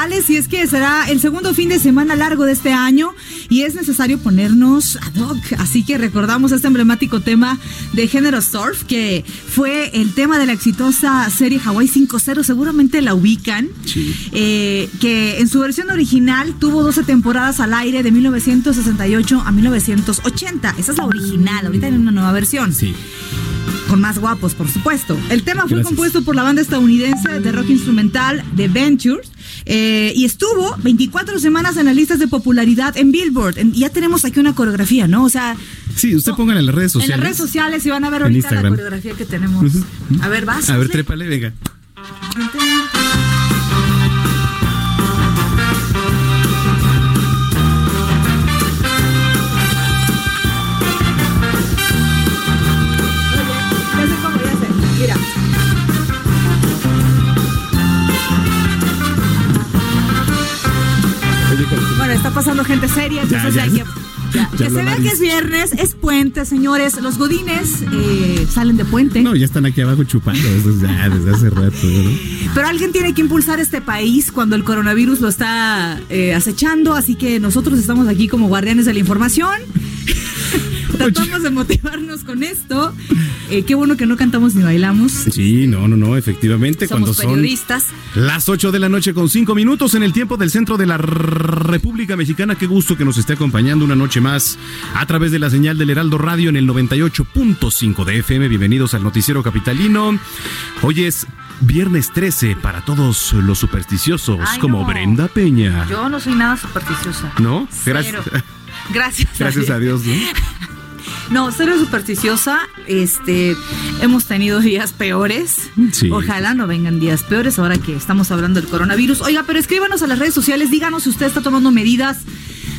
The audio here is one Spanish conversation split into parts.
Muy tropicales y es que será el segundo fin de semana largo de este año y es necesario ponernos ad hoc. Así que recordamos este emblemático tema de género surf que fue el tema de la exitosa serie Hawaii 5.0. Seguramente la ubican. Sí. Eh, que en su versión original tuvo 12 temporadas al aire de 1968 a 1980. Esa es la original. Ahorita hay una nueva versión Sí. Con más guapos, por supuesto. El tema fue Gracias. compuesto por la banda estadounidense de rock instrumental The Ventures eh, y estuvo 24 semanas en las listas de popularidad en Billboard. En- ya tenemos aquí una coreografía, ¿no? O sea, Sí, usted No, pongan en las redes sociales. en las redes sociales y van a ver ahorita la coreografía que tenemos. A ver, vas. A ver, trépale, venga. Ya pasando gente seria, entonces Ya, ya. hay que. ya, que se vea que es viernes, es puente, señores. Los godines eh, salen de puente. No, ya están aquí abajo chupando eso es ya desde hace rato, ¿no? Pero alguien tiene que impulsar este país cuando el coronavirus lo está eh, acechando, así que nosotros estamos aquí como guardianes de la información. Tratamos de motivarnos con esto. Eh, qué bueno que no cantamos ni bailamos. Sí, no, no, no, efectivamente, Somos cuando son periodistas. las 8 de la noche con 5 minutos en el tiempo del centro de la República Mexicana. Qué gusto que nos esté acompañando una noche más a través de la señal del Heraldo Radio en el 98.5 de FM. Bienvenidos al Noticiero Capitalino. Hoy es viernes 13 para todos los supersticiosos, Ay, como no. Brenda Peña. Yo no soy nada supersticiosa. ¿No? Gracias. Gracias. Gracias a Dios, ¿no? No, cero supersticiosa. Este, hemos tenido días peores. Sí. Ojalá no vengan días peores ahora que estamos hablando del coronavirus. Oiga, pero escríbanos a las redes sociales, díganos si usted está tomando medidas.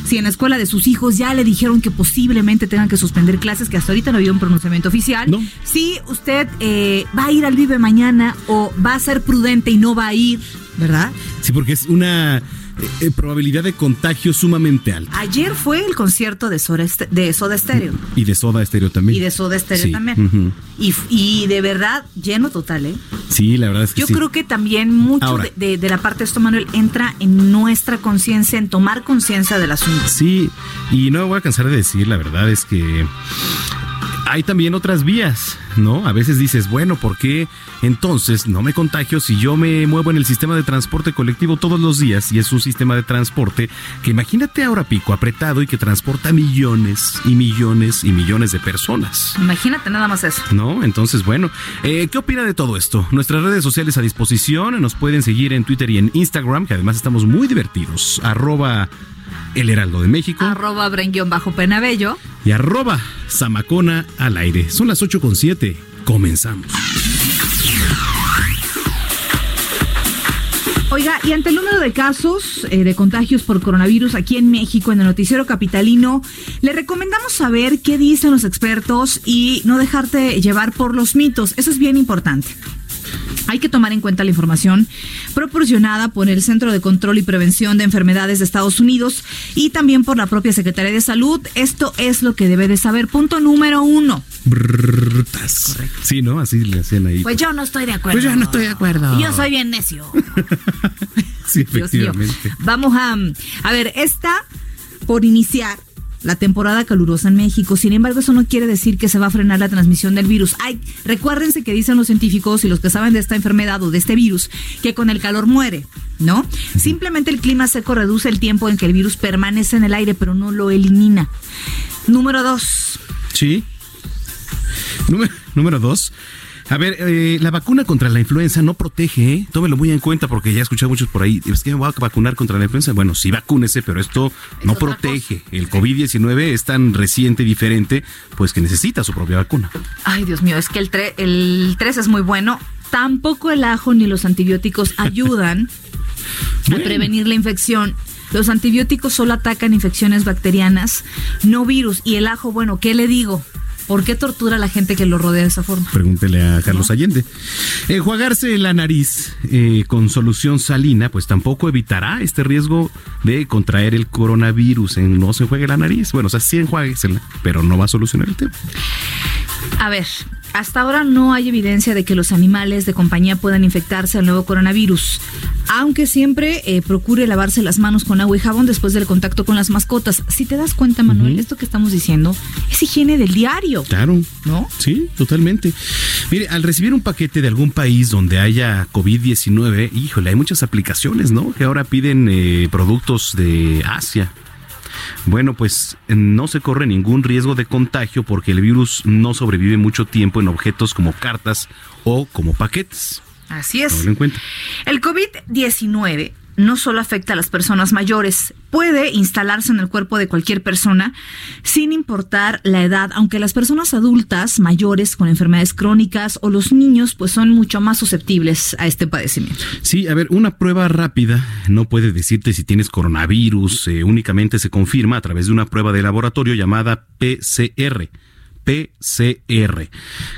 Si en la escuela de sus hijos ya le dijeron que posiblemente tengan que suspender clases, que hasta ahorita no ha habido un pronunciamiento oficial. No. Si usted eh, va a ir al Vive mañana o va a ser prudente y no va a ir, ¿verdad? Sí, porque es una eh, probabilidad de contagio sumamente alta. Ayer fue el concierto de Soda, de Soda Stereo. Y de soda estéreo también. Y de Soda Stereo Sí, también. y, de verdad, lleno total, ¿eh? Sí, la verdad es que Yo sí. creo que también mucho Ahora. de, de- de la parte de esto, Manuel, entra en nuestra conciencia, en tomar conciencia del asunto. Sí, y no me voy a cansar de decir, la verdad es que hay también otras vías, ¿no? A veces dices, bueno, ¿por qué entonces no me contagio si yo me muevo en el sistema de transporte colectivo todos los días y es un sistema de transporte que imagínate ahora pico apretado y que transporta millones y millones y millones de personas? Imagínate nada más eso. ¿No? Entonces, bueno, eh, ¿qué opina de todo esto? Nuestras redes sociales a disposición, nos pueden seguir en Twitter y en Instagram, que además estamos muy divertidos. Arroba el Heraldo de México. Arroba bajo penabello. Y arroba Zamacona al aire. Son las 8 con 7. Comenzamos. Oiga, y ante el número de casos eh, de contagios por coronavirus aquí en México, en el noticiero capitalino, le recomendamos saber qué dicen los expertos y no dejarte llevar por los mitos. Eso es bien importante. Hay que tomar en cuenta la información proporcionada por el Centro de Control y Prevención de Enfermedades de Estados Unidos y también por la propia Secretaría de Salud. Esto es lo que debe de saber. Punto número uno. Sí, ¿no? Así le hacen ahí. Pues yo no estoy de acuerdo. Pues yo no estoy de acuerdo. Yo soy bien necio. sí, efectivamente. Vamos a, a ver, esta por iniciar la temporada calurosa en México. Sin embargo, eso no quiere decir que se va a frenar la transmisión del virus. Ay, recuérdense que dicen los científicos y los que saben de esta enfermedad o de este virus que con el calor muere, ¿no? Simplemente el clima seco reduce el tiempo en que el virus permanece en el aire, pero no lo elimina. Número dos. Sí. Número, número dos. A ver, eh, la vacuna contra la influenza no protege, ¿eh? tómelo muy en cuenta porque ya he escuchado muchos por ahí, es que me voy a vacunar contra la influenza. Bueno, sí vacúnese, pero esto no protege. El COVID-19 es tan reciente y diferente, pues que necesita su propia vacuna. Ay, Dios mío, es que el, el 3 es muy bueno. Tampoco el ajo ni los antibióticos ayudan a prevenir la infección. Los antibióticos solo atacan infecciones bacterianas, no virus. Y el ajo, bueno, ¿qué le digo? ¿Por qué tortura a la gente que lo rodea de esa forma? Pregúntele a Carlos Allende. Enjuagarse la nariz eh, con solución salina, pues tampoco evitará este riesgo de contraer el coronavirus. En no se enjuague la nariz. Bueno, o sea, sí enjuáguesela, pero no va a solucionar el tema. A ver, hasta ahora no hay evidencia de que los animales de compañía puedan infectarse al nuevo coronavirus, aunque siempre eh, procure lavarse las manos con agua y jabón después del contacto con las mascotas. Si te das cuenta, Manuel, esto que estamos diciendo es higiene del diario. Claro. ¿No? Sí, totalmente. Mire, al recibir un paquete de algún país donde haya COVID-19, híjole, hay muchas aplicaciones, ¿no? Que ahora piden eh, productos de Asia bueno, pues no se corre ningún riesgo de contagio porque el virus no sobrevive mucho tiempo en objetos como cartas o como paquetes. Así es. El COVID-19 no solo afecta a las personas mayores, puede instalarse en el cuerpo de cualquier persona sin importar la edad, aunque las personas adultas mayores con enfermedades crónicas o los niños pues son mucho más susceptibles a este padecimiento. Sí, a ver, una prueba rápida no puede decirte si tienes coronavirus, eh, únicamente se confirma a través de una prueba de laboratorio llamada PCR PCR,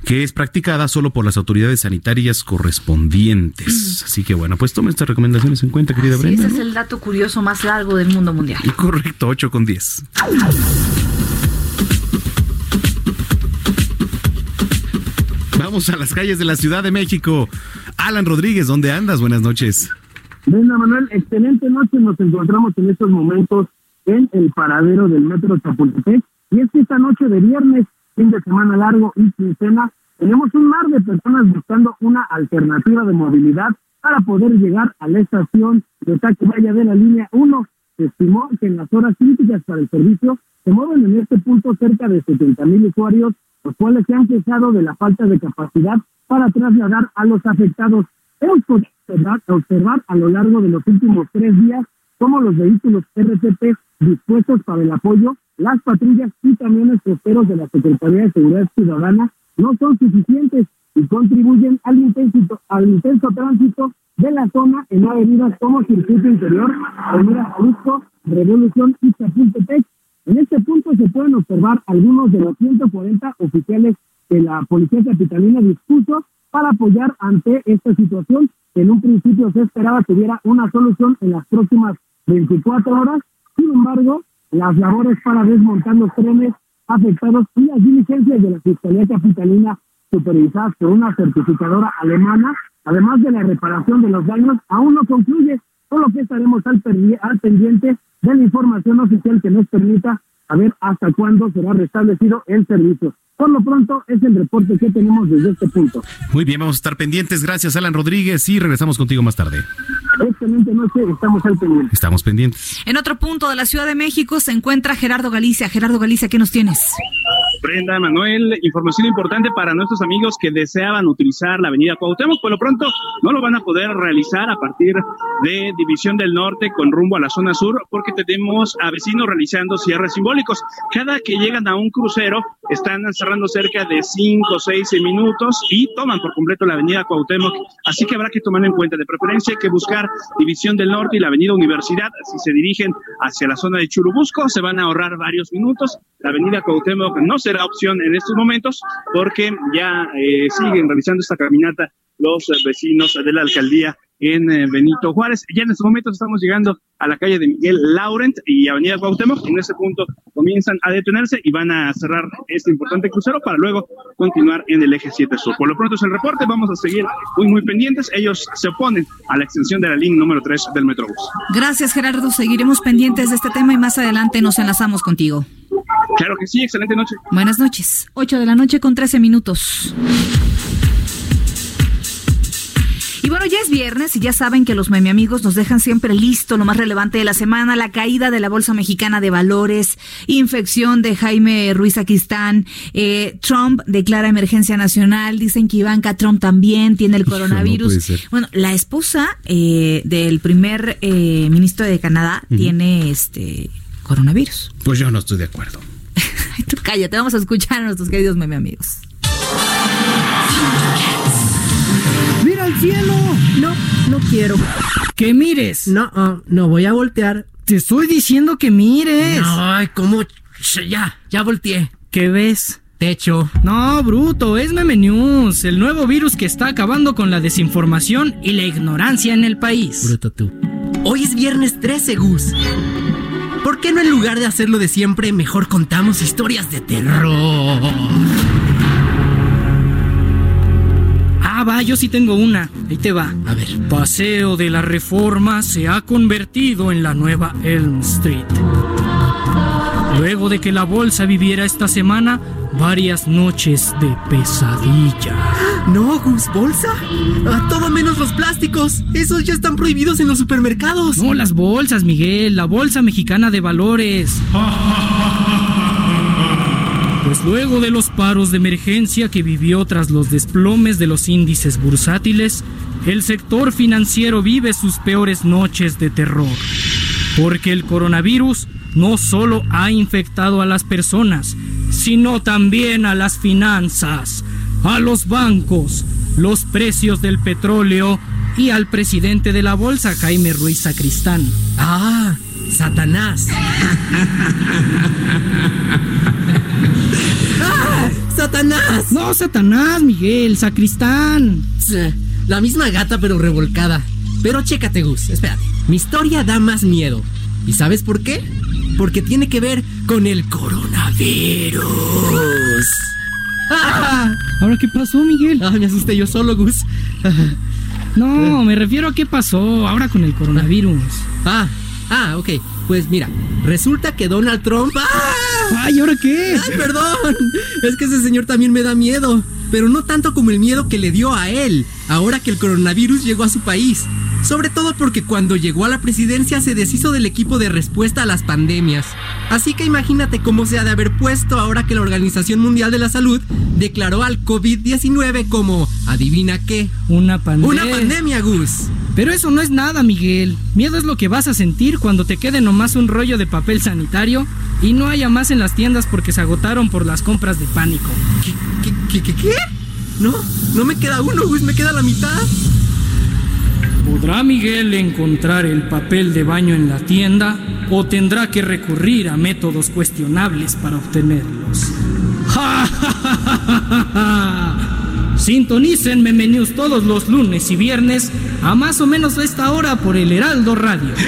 que es practicada solo por las autoridades sanitarias correspondientes. Así que bueno, pues tome estas recomendaciones en cuenta, querida Brenda. Ese es el dato curioso más largo del mundo mundial. Correcto, 8 con 10. Vamos a las calles de la Ciudad de México. Alan Rodríguez, ¿dónde andas? Buenas noches. Brenda Manuel, excelente noche. Nos encontramos en estos momentos en el paradero del Metro Chapultepec. Y es que esta noche de viernes fin de semana largo y quincena, tenemos un mar de personas buscando una alternativa de movilidad para poder llegar a la estación de Tacubaya de la línea 1. Se estimó que en las horas críticas para el servicio se mueven en este punto cerca de 70 mil usuarios, los cuales se han quejado de la falta de capacidad para trasladar a los afectados. Hemos podido observar, observar a lo largo de los últimos tres días cómo los vehículos RTP dispuestos para el apoyo las patrullas y camiones costeros de la Secretaría de Seguridad Ciudadana no son suficientes y contribuyen al intenso, al intenso tránsito de la zona en avenidas como Circuito Interior, Avenida Jalisco, Revolución y Chapultepec. En este punto se pueden observar algunos de los 140 oficiales que la Policía Capitalina dispuso para apoyar ante esta situación que en un principio se esperaba tuviera una solución en las próximas 24 horas. Sin embargo, las labores para desmontar los trenes afectados y las diligencias de la Fiscalía Capitalina supervisadas por una certificadora alemana, además de la reparación de los daños, aún no concluye, por lo que estaremos al, al pendiente de la información oficial que nos permita saber hasta cuándo será restablecido el servicio. Por lo pronto es el reporte que tenemos desde este punto. Muy bien, vamos a estar pendientes. Gracias, Alan Rodríguez, y regresamos contigo más tarde. Excelente noche, estamos al pendiente. Estamos pendientes. En otro punto de la Ciudad de México se encuentra Gerardo Galicia. Gerardo Galicia, ¿qué nos tienes? Brenda, Manuel, información importante para nuestros amigos que deseaban utilizar la avenida Cuauhtémoc. Por lo pronto no lo van a poder realizar a partir de División del Norte con rumbo a la zona sur porque tenemos a vecinos realizando cierres simbólicos. Cada que llegan a un crucero están cerrando cerca de 5 o 6 minutos y toman por completo la avenida Cuauhtémoc. Así que habrá que tomar en cuenta de preferencia hay que buscar División del Norte y la avenida Universidad. Si se dirigen hacia la zona de Churubusco se van a ahorrar varios minutos. La avenida Cuauhtémoc no será opción en estos momentos porque ya eh, siguen realizando esta caminata los vecinos de la alcaldía en eh, Benito Juárez. Ya en estos momentos estamos llegando a la calle de Miguel Laurent y Avenida Cuauhtémoc. En ese punto comienzan a detenerse y van a cerrar este importante crucero para luego continuar en el eje 7 sur. Por lo pronto es el reporte, vamos a seguir muy muy pendientes. Ellos se oponen a la extensión de la línea número 3 del Metrobús. Gracias Gerardo, seguiremos pendientes de este tema y más adelante nos enlazamos contigo. Claro que sí, excelente noche. Buenas noches. 8 de la noche con 13 minutos. Y bueno, ya es viernes y ya saben que los meme amigos nos dejan siempre listo lo más relevante de la semana, la caída de la Bolsa Mexicana de Valores, infección de Jaime Ruiz Aquistán, eh, Trump declara emergencia nacional, dicen que Ivanka Trump también tiene el coronavirus. bueno, la esposa eh, del primer eh, ministro de Canadá tiene este coronavirus. Pues yo no estoy de acuerdo. Tú cállate, vamos a escuchar a nuestros queridos meme amigos. Al cielo! No, no quiero. Que mires. No, uh, no voy a voltear. Te estoy diciendo que mires. Ay, ¿cómo? Ya, ya volteé. ¿Qué ves? Techo. No, bruto, es Meme News, el nuevo virus que está acabando con la desinformación y la ignorancia en el país. Bruto tú. Hoy es viernes 13, Gus. ¿Por qué no en lugar de hacerlo de siempre, mejor contamos historias de terror? Ah, va, yo sí tengo una. Ahí te va. A ver. Paseo de la Reforma se ha convertido en la nueva Elm Street. Luego de que la bolsa viviera esta semana varias noches de pesadilla. No, Gus, ¿bolsa? A todo menos los plásticos. Esos ya están prohibidos en los supermercados. No, las bolsas, Miguel. La Bolsa Mexicana de Valores. Luego de los paros de emergencia que vivió tras los desplomes de los índices bursátiles, el sector financiero vive sus peores noches de terror. Porque el coronavirus no solo ha infectado a las personas, sino también a las finanzas, a los bancos, los precios del petróleo y al presidente de la bolsa, Jaime Ruiz Sacristán. Ah, Satanás. ¡Ah! ¡Satanás! No, Satanás, Miguel, Sacristán. La misma gata pero revolcada. Pero chécate, Gus, espérate. Mi historia da más miedo. ¿Y sabes por qué? Porque tiene que ver con el coronavirus. ¡Ah! ¿Ahora qué pasó, Miguel? Ah, me asusté yo solo, Gus. No, me refiero a qué pasó ahora con el coronavirus. Ah, ah, ok. Pues mira, resulta que Donald Trump. ¡Ah! ¡Ay, ¿ahora qué? ¡Ay, perdón! Es que ese señor también me da miedo. Pero no tanto como el miedo que le dio a él, ahora que el coronavirus llegó a su país. Sobre todo porque cuando llegó a la presidencia se deshizo del equipo de respuesta a las pandemias. Así que imagínate cómo se ha de haber puesto ahora que la Organización Mundial de la Salud declaró al COVID-19 como, adivina qué, Una pandemia. una pandemia, Gus. Pero eso no es nada, Miguel. Miedo es lo que vas a sentir cuando te quede nomás un rollo de papel sanitario y no haya más en las tiendas porque se agotaron por las compras de pánico. ¿Qué, qué, qué, qué? No, no me queda uno, Gus, me queda la mitad. ¿Podrá Miguel encontrar el papel de baño en la tienda o tendrá que recurrir a métodos cuestionables para obtenerlos? ¡Ja, ja, ja, ja, ja, ja! Sintonicen Meme News todos los lunes y viernes a más o menos a esta hora por el Heraldo Radio.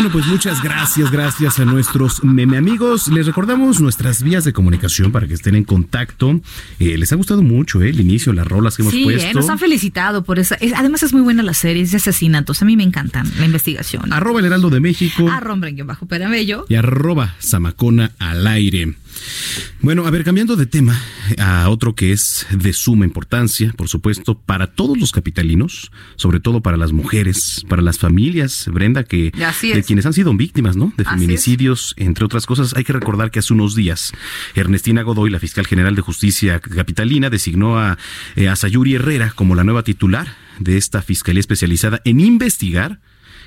Bueno, pues muchas gracias, gracias a nuestros meme amigos. Les recordamos nuestras vías de comunicación para que estén en contacto. Eh, les ha gustado mucho eh, el inicio, las rolas que hemos sí, puesto. Eh, nos han felicitado por eso. además es muy buena la serie de asesinatos. A mí me encantan la investigación. Arroba el Heraldo de México. Arroba bajo Peramello. Y arroba Zamacona al aire. Bueno, a ver, cambiando de tema a otro que es de suma importancia, por supuesto, para todos los capitalinos, sobre todo para las mujeres, para las familias, Brenda, que de quienes han sido víctimas, ¿no? De feminicidios, entre otras cosas. Hay que recordar que hace unos días Ernestina Godoy, la fiscal general de justicia capitalina, designó a, eh, a Sayuri Herrera como la nueva titular de esta fiscalía especializada en investigar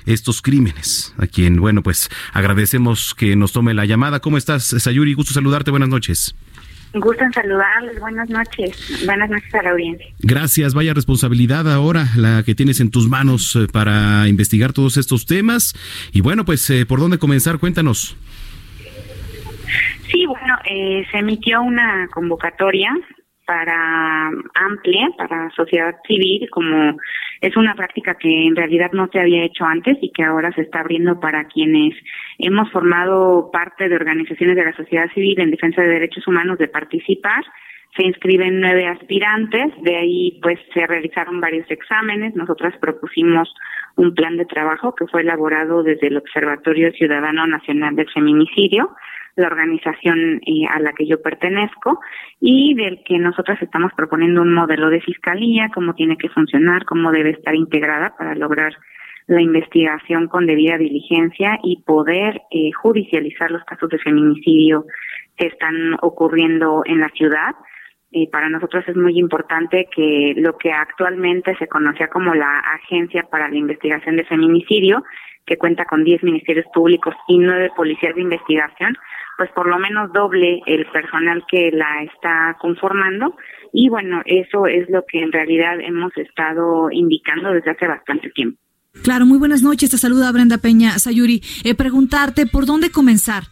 estos crímenes. A quien, bueno, pues agradecemos que nos tome la llamada. ¿Cómo estás, Sayuri? Gusto saludarte. Buenas noches. Gusto en saludarles. Buenas noches. Buenas noches a la audiencia. Gracias. Vaya responsabilidad ahora la que tienes en tus manos eh, para investigar todos estos temas. Y bueno, pues, eh, ¿por dónde comenzar? Cuéntanos. Sí, bueno, eh, se emitió una convocatoria para amplia, para sociedad civil, como es una práctica que en realidad no se había hecho antes y que ahora se está abriendo para quienes hemos formado parte de organizaciones de la sociedad civil en defensa de derechos humanos de participar. Se inscriben nueve aspirantes, de ahí pues se realizaron varios exámenes. Nosotras propusimos un plan de trabajo que fue elaborado desde el Observatorio Ciudadano Nacional del Feminicidio la organización eh, a la que yo pertenezco y del que nosotras estamos proponiendo un modelo de fiscalía, cómo tiene que funcionar, cómo debe estar integrada para lograr la investigación con debida diligencia y poder eh, judicializar los casos de feminicidio que están ocurriendo en la ciudad. Y para nosotros es muy importante que lo que actualmente se conocía como la Agencia para la Investigación de Feminicidio, que cuenta con 10 ministerios públicos y 9 policías de investigación, pues por lo menos doble el personal que la está conformando y bueno, eso es lo que en realidad hemos estado indicando desde hace bastante tiempo. Claro, muy buenas noches. Te saluda Brenda Peña Sayuri. Eh, preguntarte por dónde comenzar.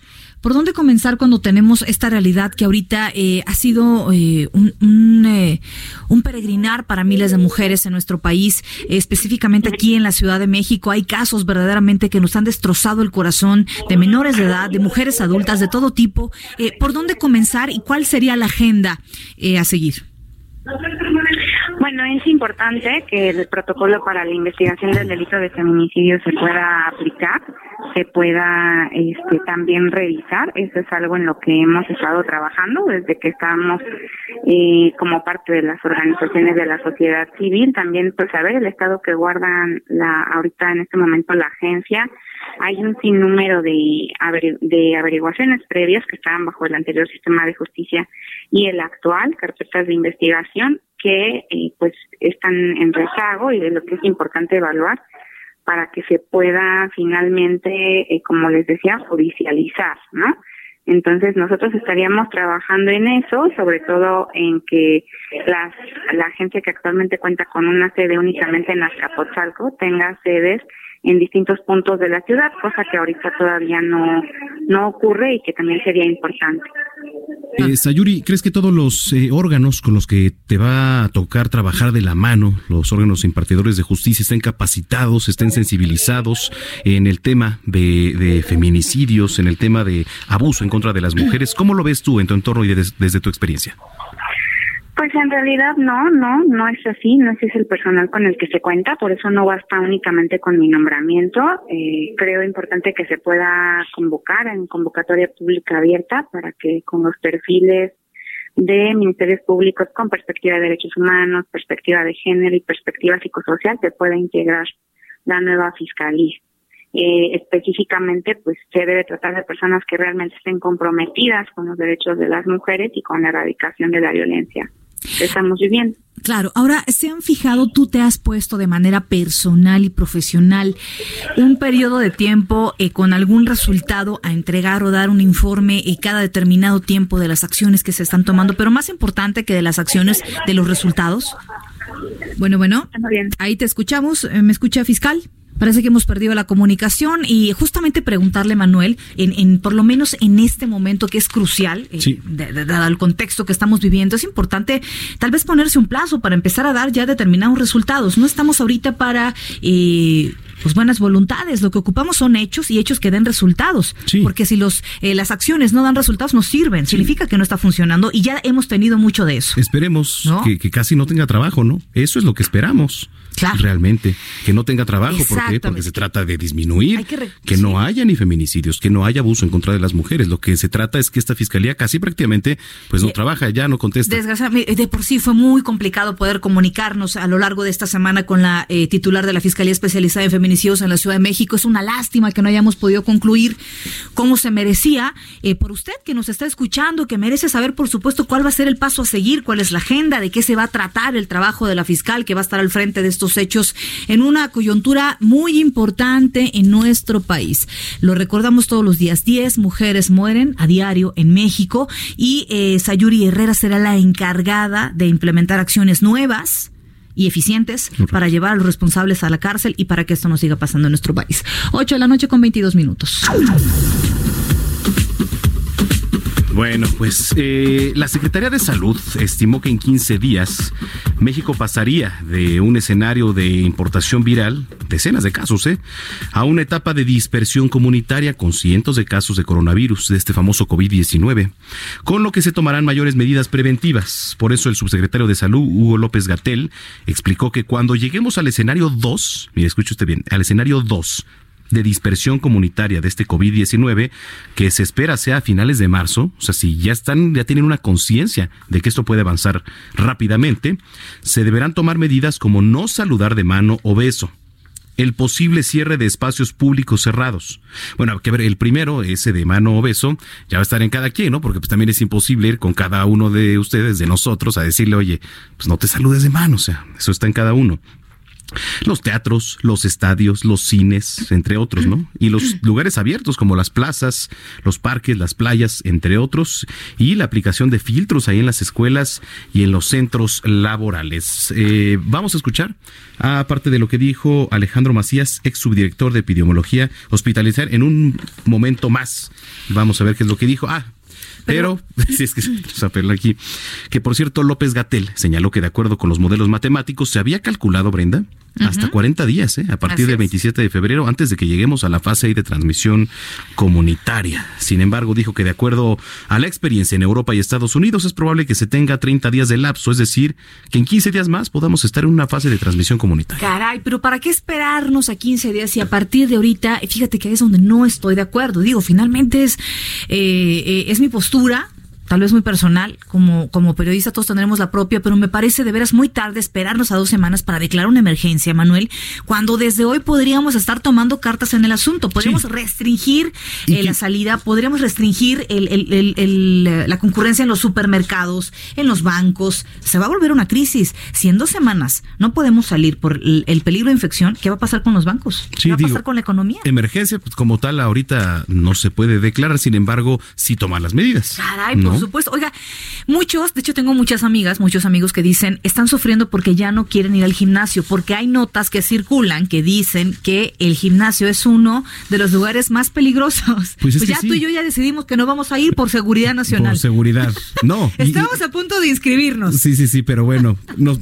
¿Por dónde comenzar cuando tenemos esta realidad que ahorita eh, ha sido eh, un, eh, un, peregrinar para miles de mujeres en nuestro país, específicamente aquí en la Ciudad de México? Hay casos verdaderamente que nos han destrozado el corazón de menores de edad, de mujeres adultas, de todo tipo. ¿Por dónde comenzar y cuál sería la agenda a seguir? Bueno, es importante que el protocolo para la investigación del delito de feminicidio se pueda aplicar, se pueda este, también revisar. Eso es algo en lo que hemos estado trabajando desde que estamos eh, como parte de las organizaciones de la sociedad civil. También, pues, saber el estado que guardan la ahorita en este momento la agencia. Hay un sinnúmero de, de averiguaciones previas que estaban bajo el anterior sistema de justicia y el actual, carpetas de investigación que eh, pues están en rezago y de lo que es importante evaluar para que se pueda finalmente, eh, como les decía, judicializar, ¿no? Entonces nosotros estaríamos trabajando en eso, sobre todo en que las, la agencia que actualmente cuenta con una sede únicamente en Azcapotzalco tenga sedes en distintos puntos de la ciudad, cosa que ahorita todavía no, no ocurre y que también sería importante. Eh, Sayuri, ¿crees que todos los eh, órganos con los que te va a tocar trabajar de la mano, los órganos impartidores de justicia, estén capacitados, estén sensibilizados en el tema de, feminicidios, en el tema de abuso en contra de las mujeres? ¿Cómo lo ves tú en tu entorno y desde tu experiencia? Pues en realidad no, no, no es así, no es el personal con el que se cuenta, por eso no basta únicamente con mi nombramiento. Eh, creo importante que se pueda convocar en convocatoria pública abierta para que con los perfiles de ministerios públicos con perspectiva de derechos humanos, perspectiva de género y perspectiva psicosocial se pueda integrar la nueva fiscalía. Eh, específicamente, pues se debe tratar de personas que realmente estén comprometidas con los derechos de las mujeres y con la erradicación de la violencia estamos viviendo. Claro, ahora se han fijado, tú te has puesto de manera personal y profesional un periodo de tiempo eh, con algún resultado a entregar o dar un informe y cada determinado tiempo de las acciones que se están tomando, pero más importante que de las acciones, de los resultados. Bueno, bueno, ahí te escuchamos. Eh, ¿Me escucha fiscal? Parece que hemos perdido la comunicación y justamente preguntarle, Manuel, en, en por lo menos en este momento que es crucial, eh, dado el contexto que estamos viviendo, es importante tal vez ponerse un plazo para empezar a dar ya determinados resultados. No estamos ahorita para... Eh, pues buenas voluntades. Lo que ocupamos son hechos y hechos que den resultados. Porque si los eh, las acciones no dan resultados, no sirven. Significa que no está funcionando y ya hemos tenido mucho de eso. Esperemos que, que casi no tenga trabajo, ¿no? Eso es lo que esperamos. Realmente, que no tenga trabajo, ¿por qué? Porque se trata de disminuir, que, no haya ni feminicidios, que no haya abuso en contra de las mujeres. Lo que se trata es que esta fiscalía casi prácticamente pues no trabaja, ya no contesta. Desgraciadamente, de por sí fue muy complicado poder comunicarnos a lo largo de esta semana con la eh, titular de la Fiscalía Especializada en Feminicidios en la Ciudad de México. Es una lástima que no hayamos podido concluir cómo se merecía. Eh, por usted que nos está escuchando, que merece saber, por supuesto, cuál va a ser el paso a seguir, cuál es la agenda, de qué se va a tratar el trabajo de la fiscal que va a estar al frente de estos hechos en una coyuntura muy importante en nuestro país. Lo recordamos todos los días. Diez mujeres mueren a diario en México y eh, Sayuri Herrera será la encargada de implementar acciones nuevas y eficientes para llevar a los responsables a la cárcel y para que esto no siga pasando en nuestro país. Ocho de la noche con 22 minutos. Bueno, pues eh, la Secretaría de Salud estimó que en 15 días México pasaría de un escenario de importación viral, decenas de casos, ¿eh? a una etapa de dispersión comunitaria con cientos de casos de coronavirus, de este famoso COVID-19, con lo que se tomarán mayores medidas preventivas. Por eso el subsecretario de Salud, Hugo López Gatel, explicó que cuando lleguemos al escenario 2, mire, escuche usted bien, al escenario 2 de dispersión comunitaria de este COVID-19 que se espera sea a finales de marzo, o sea, si ya están, ya tienen una conciencia de que esto puede avanzar rápidamente, se deberán tomar medidas como no saludar de mano o beso el posible cierre de espacios públicos cerrados. Bueno, que ver, el primero, ese de mano o beso, ya va a estar en cada quien, ¿no? Porque pues también es imposible ir con cada uno de ustedes, de nosotros, a decirle, oye, pues no te saludes de mano, o sea, eso está en cada uno los teatros, los estadios, los cines, entre otros, ¿no? Y los lugares abiertos como las plazas, los parques, las playas, entre otros, y la aplicación de filtros ahí en las escuelas y en los centros laborales. Eh, vamos a escuchar, aparte de lo que dijo Alejandro Macías, ex subdirector de epidemiología hospitalizar, en un momento más. Vamos a ver qué es lo que dijo. Ah, pero, si es que se aquí, que por cierto López Gatel señaló que de acuerdo con los modelos matemáticos se había calculado, Brenda, hasta 40 días, ¿eh? a partir del 27 de febrero, antes de que lleguemos a la fase de transmisión comunitaria. Sin embargo, dijo que de acuerdo a la experiencia en Europa y Estados Unidos, es probable que se tenga 30 días de lapso, es decir, que en 15 días más podamos estar en una fase de transmisión comunitaria. Caray, pero ¿para qué esperarnos a 15 días y a partir de ahorita, fíjate que es donde no estoy de acuerdo? Digo, finalmente es, eh, eh, es mi postura tal vez muy personal, como, como periodista todos tendremos la propia, pero me parece de veras muy tarde esperarnos a dos semanas para declarar una emergencia, Manuel, cuando desde hoy podríamos estar tomando cartas en el asunto, podríamos restringir eh, la salida, podríamos restringir el, el, el, la concurrencia en los supermercados, en los bancos, se va a volver una crisis. Si en dos semanas no podemos salir por el, peligro de infección, ¿qué va a pasar con los bancos? ¿Qué va a pasar con la economía? Emergencia, pues como tal, ahorita no se puede declarar, sin embargo, sí tomar las medidas. Caray, ¿no? Supuesto. Oiga, muchos, de hecho tengo muchas amigas, muchos amigos que dicen, están sufriendo porque ya no quieren ir al gimnasio, porque hay notas que circulan que dicen que el gimnasio es uno de los lugares más peligrosos. Pues, pues ya tú y yo ya decidimos que no vamos a ir por seguridad nacional. Por seguridad, no. Estamos a punto de inscribirnos. Sí, sí, sí, pero bueno,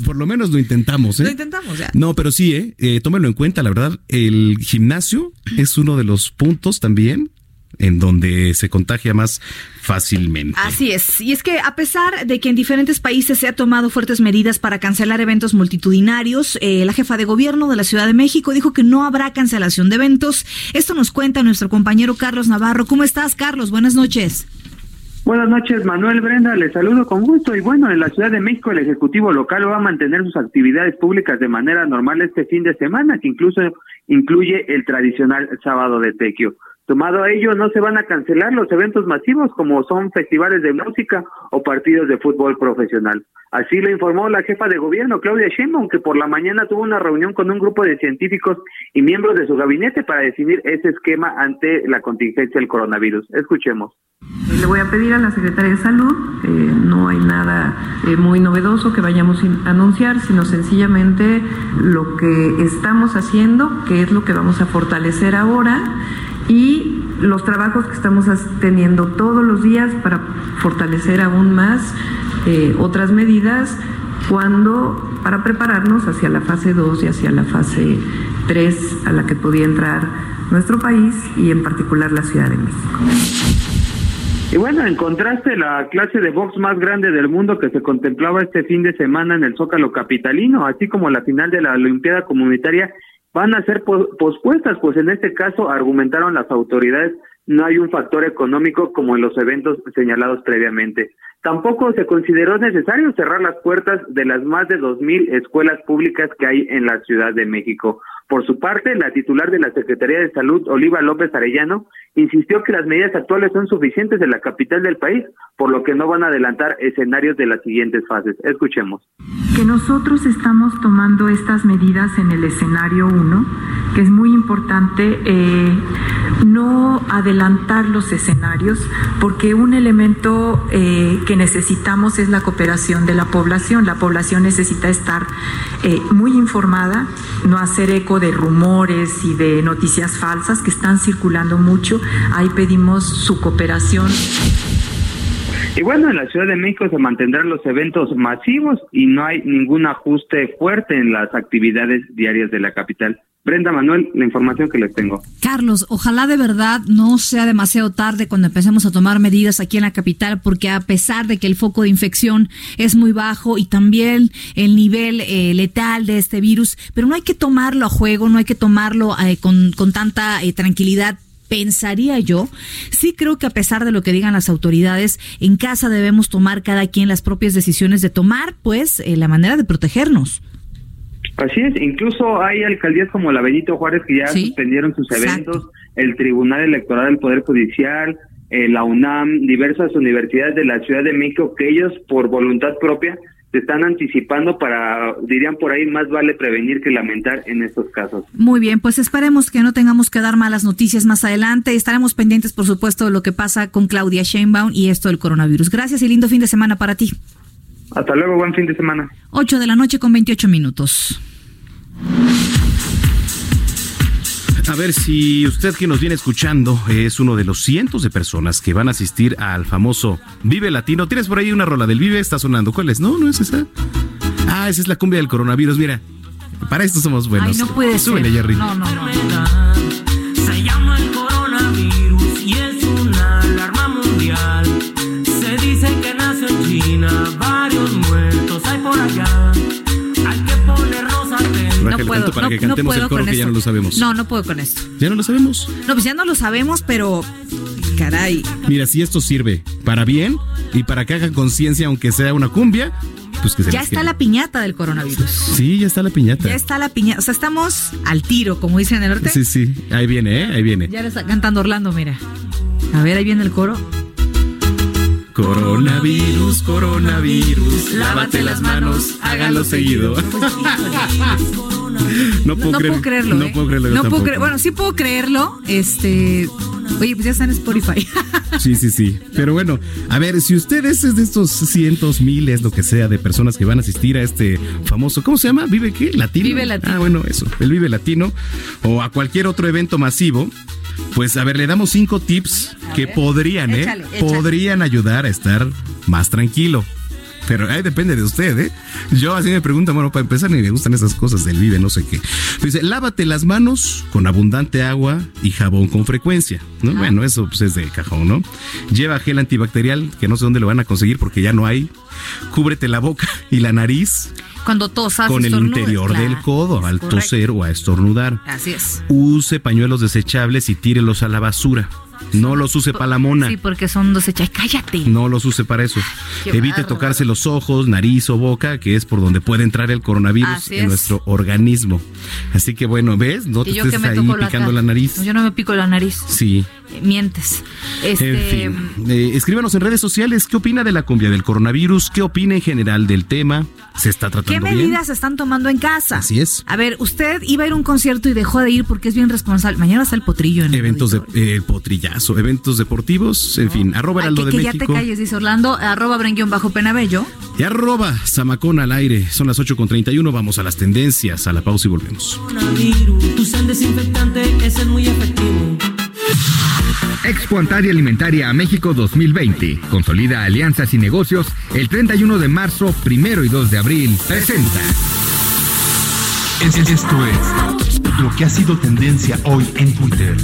por lo menos lo intentamos. ¿eh? Lo intentamos, ya. No, pero sí, ¿eh? eh tómenlo en cuenta, la verdad, el gimnasio es uno de los puntos también en donde se contagia más fácilmente. Así es. Y es que a pesar de que en diferentes países se ha tomado fuertes medidas para cancelar eventos multitudinarios, eh, la jefa de gobierno de la Ciudad de México dijo que no habrá cancelación de eventos. Esto nos cuenta nuestro compañero Carlos Navarro. ¿Cómo estás, Carlos? Buenas noches. Buenas noches, Manuel Brenda, les saludo con gusto y bueno, en la Ciudad de México el Ejecutivo local va a mantener sus actividades públicas de manera normal este fin de semana, que incluso incluye el tradicional sábado de Tequio. Tomado a ello, no se van a cancelar los eventos masivos como son festivales de música o partidos de fútbol profesional. Así lo informó la jefa de gobierno, Claudia Sheinbaum, que por la mañana tuvo una reunión con un grupo de científicos y miembros de su gabinete para definir ese esquema ante la contingencia del coronavirus. Escuchemos. Le voy a pedir a la Secretaría de Salud, eh, no hay nada eh, muy novedoso que vayamos a anunciar, sino sencillamente lo que estamos haciendo, que es lo que vamos a fortalecer ahora y los trabajos que estamos teniendo todos los días para fortalecer aún más eh, otras medidas cuando para prepararnos hacia la fase 2 y hacia la fase tres a la que podía entrar nuestro país y en particular la Ciudad de México. Y bueno, en contraste, la clase de box más grande del mundo que se contemplaba este fin de semana en el Zócalo Capitalino, así como la final de la Olimpiada Comunitaria, van a ser pospuestas, pues en este caso argumentaron las autoridades no hay un factor económico como en los eventos señalados previamente. Tampoco se consideró necesario cerrar las puertas de las más de 2.000 escuelas públicas que hay en la Ciudad de México. Por su parte, la titular de la Secretaría de Salud, Oliva López Arellano, insistió que las medidas actuales son suficientes en la capital del país, por lo que no van a adelantar escenarios de las siguientes fases. Escuchemos. Que nosotros estamos tomando estas medidas en el escenario 1, que es muy importante eh, no adelantar los escenarios, porque un elemento eh, que necesitamos es la cooperación de la población. La población necesita estar eh, muy informada, no hacer eco de rumores y de noticias falsas que están circulando mucho. Ahí pedimos su cooperación. Y bueno, en la Ciudad de México se mantendrán los eventos masivos y no hay ningún ajuste fuerte en las actividades diarias de la capital. Brenda Manuel, la información que les tengo. Carlos, ojalá de verdad no sea demasiado tarde cuando empecemos a tomar medidas aquí en la capital, porque a pesar de que el foco de infección es muy bajo y también el nivel eh, letal de este virus, pero no hay que tomarlo a juego, no hay que tomarlo eh, con, con, tanta eh, tranquilidad pensaría yo, sí creo que a pesar de lo que digan las autoridades, en casa debemos tomar cada quien las propias decisiones de tomar, pues, la manera de protegernos. Así es, incluso hay alcaldías como la Benito Juárez que ya suspendieron sus eventos, el Tribunal Electoral del Poder Judicial, eh, la UNAM, diversas universidades de la Ciudad de México que ellos por voluntad propia se están anticipando para, dirían por ahí, más vale prevenir que lamentar en estos casos. Muy bien, pues esperemos que no tengamos que dar malas noticias más adelante. Estaremos pendientes, por supuesto, de lo que pasa con Claudia Sheinbaum y esto del coronavirus. Gracias y lindo fin de semana para ti. Hasta luego, buen fin de semana. 8 de la noche con 28 minutos. A ver si usted que nos viene escuchando es uno de los cientos de personas que van a asistir al famoso Vive Latino. ¿Tienes por ahí una rola del Vive? Está sonando. ¿Cuál es? No, no es esa. Ah, esa es la cumbia del coronavirus. Mira, para esto somos buenos. Ay, no puede Súbele, Jerry. No, no, no. No puedo, para que cantemos el coro que ya no lo sabemos. No, no puedo con esto. ¿Ya no lo sabemos? No, pues ya no lo sabemos, pero caray. Mira, si esto sirve para bien y para que hagan conciencia, aunque sea una cumbia, pues que se Ya está la piñata del coronavirus. Sí, ya está la piñata. Ya está la piñata. O sea, estamos al tiro, como dicen en el norte. Sí, sí. Ahí viene, ¿eh? Ahí viene. Ya le está cantando Orlando, mira. A ver, ahí viene el coro. Coronavirus, coronavirus, lávate las manos, háganlo seguido. No puedo, creerlo. No ¿eh? puedo creerlo. No puedo bueno, sí puedo creerlo. Este. Oye, pues ya está en Spotify. sí, sí, sí. Pero bueno, a ver, si ustedes es de estos cientos, miles, lo que sea, de personas que van a asistir a este famoso, ¿cómo se llama? ¿Vive qué? ¿Latino? Vive Latino. Ah, bueno, eso, el Vive Latino. O a cualquier otro evento masivo. Pues a ver, le damos cinco tips que podrían, ¿eh? Podrían ayudar a estar más tranquilo. Pero ahí depende de usted, ¿eh? Yo así me pregunto, bueno, para empezar ni me gustan esas cosas del vive, no sé qué. Dice, lávate las manos con abundante agua y jabón con frecuencia, ¿no? Bueno, eso pues es de cajón, ¿no? Lleva gel antibacterial, que no sé dónde lo van a conseguir porque ya no hay. Cúbrete la boca y la nariz cuando tosas. Con el interior del codo, al toser o a estornudar. Así es. Use pañuelos desechables y tírelos a la basura. No los use para la mona. Sí, porque son desechables. Cállate. No los use para eso. Evite tocarse los ojos, nariz o boca, que es por donde puede entrar el coronavirus en nuestro organismo. Así que bueno, ¿ves? No te estés ahí picando la nariz. Yo no me pico la nariz. Sí mientes. Este, en fin, eh, escríbanos en redes sociales qué opina de la cumbia del coronavirus, qué opina en general del tema, se está tratando ¿Qué medidas se están tomando en casa? Así es. A ver, usted iba a ir a un concierto y dejó de ir porque es bien responsable. Mañana está el potrillo en Eventos de eh, potrillazo, eventos deportivos, en fin, arroba Heraldo de que México. ya te calles, dice Orlando, arroba Brenguión bajo Penabello. Y arroba Zamacón al aire. Son las 8 con 31, vamos a las tendencias, a la pausa y volvemos. Tu desinfectante es muy efectivo. Expo Antaria Alimentaria a México 2020. Consolida alianzas y negocios el 31 de marzo, primero y 2 de abril. Presenta. Esto es lo que ha sido tendencia hoy en Twitter.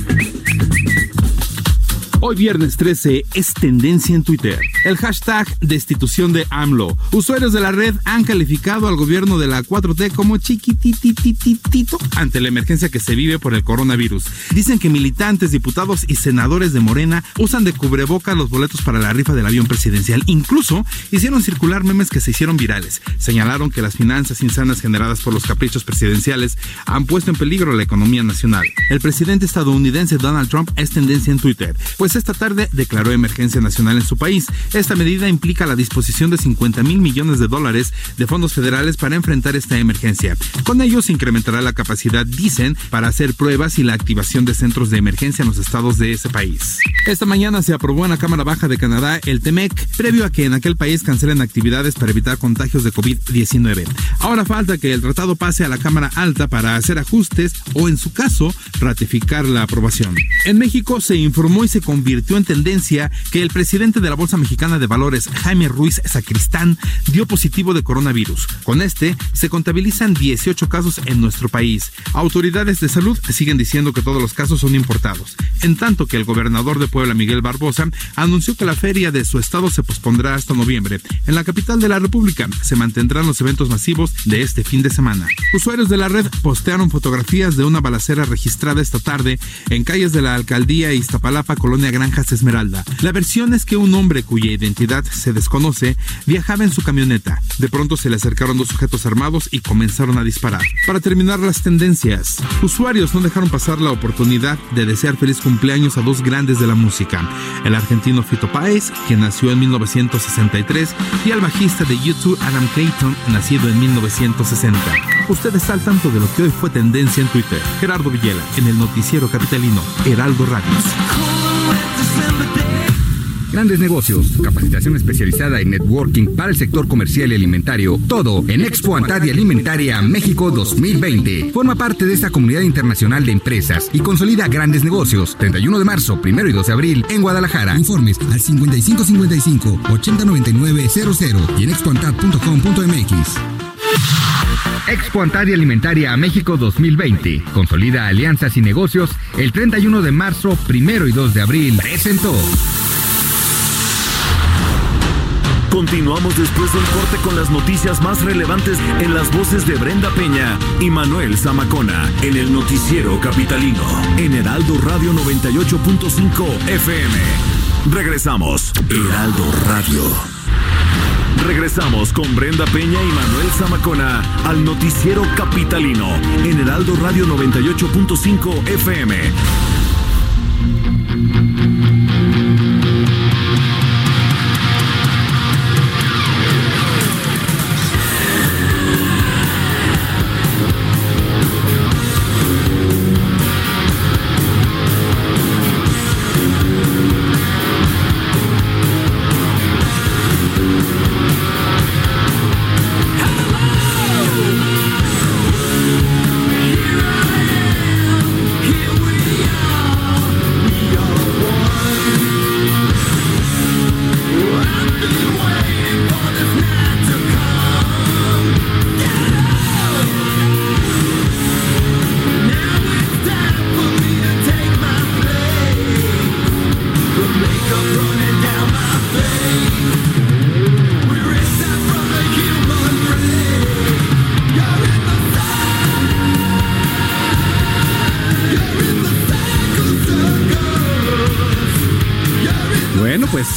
Hoy viernes 13 es tendencia en Twitter. El hashtag destitución de AMLO. Usuarios de la red han calificado al gobierno de la 4T como chiquititititito ante la emergencia que se vive por el coronavirus. Dicen que militantes, diputados y senadores de Morena usan de cubreboca los boletos para la rifa del avión presidencial. Incluso hicieron circular memes que se hicieron virales. Señalaron que las finanzas insanas generadas por los caprichos presidenciales han puesto en peligro la economía nacional. El presidente estadounidense Donald Trump es tendencia en Twitter, pues esta tarde declaró emergencia nacional en su país. Esta medida implica la disposición de 50 mil millones de dólares de fondos federales para enfrentar esta emergencia. Con ello se incrementará la capacidad, dicen, para hacer pruebas y la activación de centros de emergencia en los estados de ese país. Esta mañana se aprobó en la Cámara Baja de Canadá el TEMEC, previo a que en aquel país cancelen actividades para evitar contagios de COVID-19. Ahora falta que el tratado pase a la Cámara Alta para hacer ajustes o, en su caso, ratificar la aprobación. En México se informó y se convirtió en tendencia que el presidente de la Bolsa Mexicana de Valores, Jaime Ruiz Sacristán, dio positivo de coronavirus. Con este, se contabilizan 18 casos en nuestro país. Autoridades de salud siguen diciendo que todos los casos son importados, en tanto que el gobernador de Puebla, Miguel Barbosa, anunció que la feria de su estado se pospondrá hasta noviembre. En la capital de la República se mantendrán los eventos masivos de este fin de semana. Usuarios de la red postearon fotografías de una balacera registrada esta tarde en calles de la alcaldía Iztapalapa, Colonia Granjas Esmeralda. La versión es que un hombre cuya identidad se desconoce viajaba en su camioneta. De pronto se le acercaron dos sujetos armados y comenzaron a disparar. Para terminar las tendencias, usuarios no dejaron pasar la oportunidad de desear feliz cumpleaños a dos grandes de la música. El argentino Fito Páez, quien nació en 1963, y al bajista de YouTube Adam Clayton, nacido en 1960. Usted está al tanto de lo que hoy fue tendencia en Twitter. Gerardo Villela, en el noticiero capitalino Heraldo Radios. Grandes negocios, capacitación especializada en networking para el sector comercial y alimentario. Todo en Expo Antadia Alimentaria México 2020. Forma parte de esta comunidad internacional de empresas y consolida grandes negocios. 31 de marzo, 1 y 2 de abril en Guadalajara. Informes al 5555 809900 y en expoantad.com.mx. Expo Antadia Alimentaria México 2020. Consolida alianzas y negocios. El 31 de marzo, 1 y 2 de abril. Presentó. Continuamos después del corte con las noticias más relevantes en las voces de Brenda Peña y Manuel Zamacona en el noticiero capitalino en Heraldo Radio 98.5 FM. Regresamos, Heraldo Radio. Regresamos con Brenda Peña y Manuel Zamacona al noticiero capitalino en Heraldo Radio 98.5 FM. Bueno, pues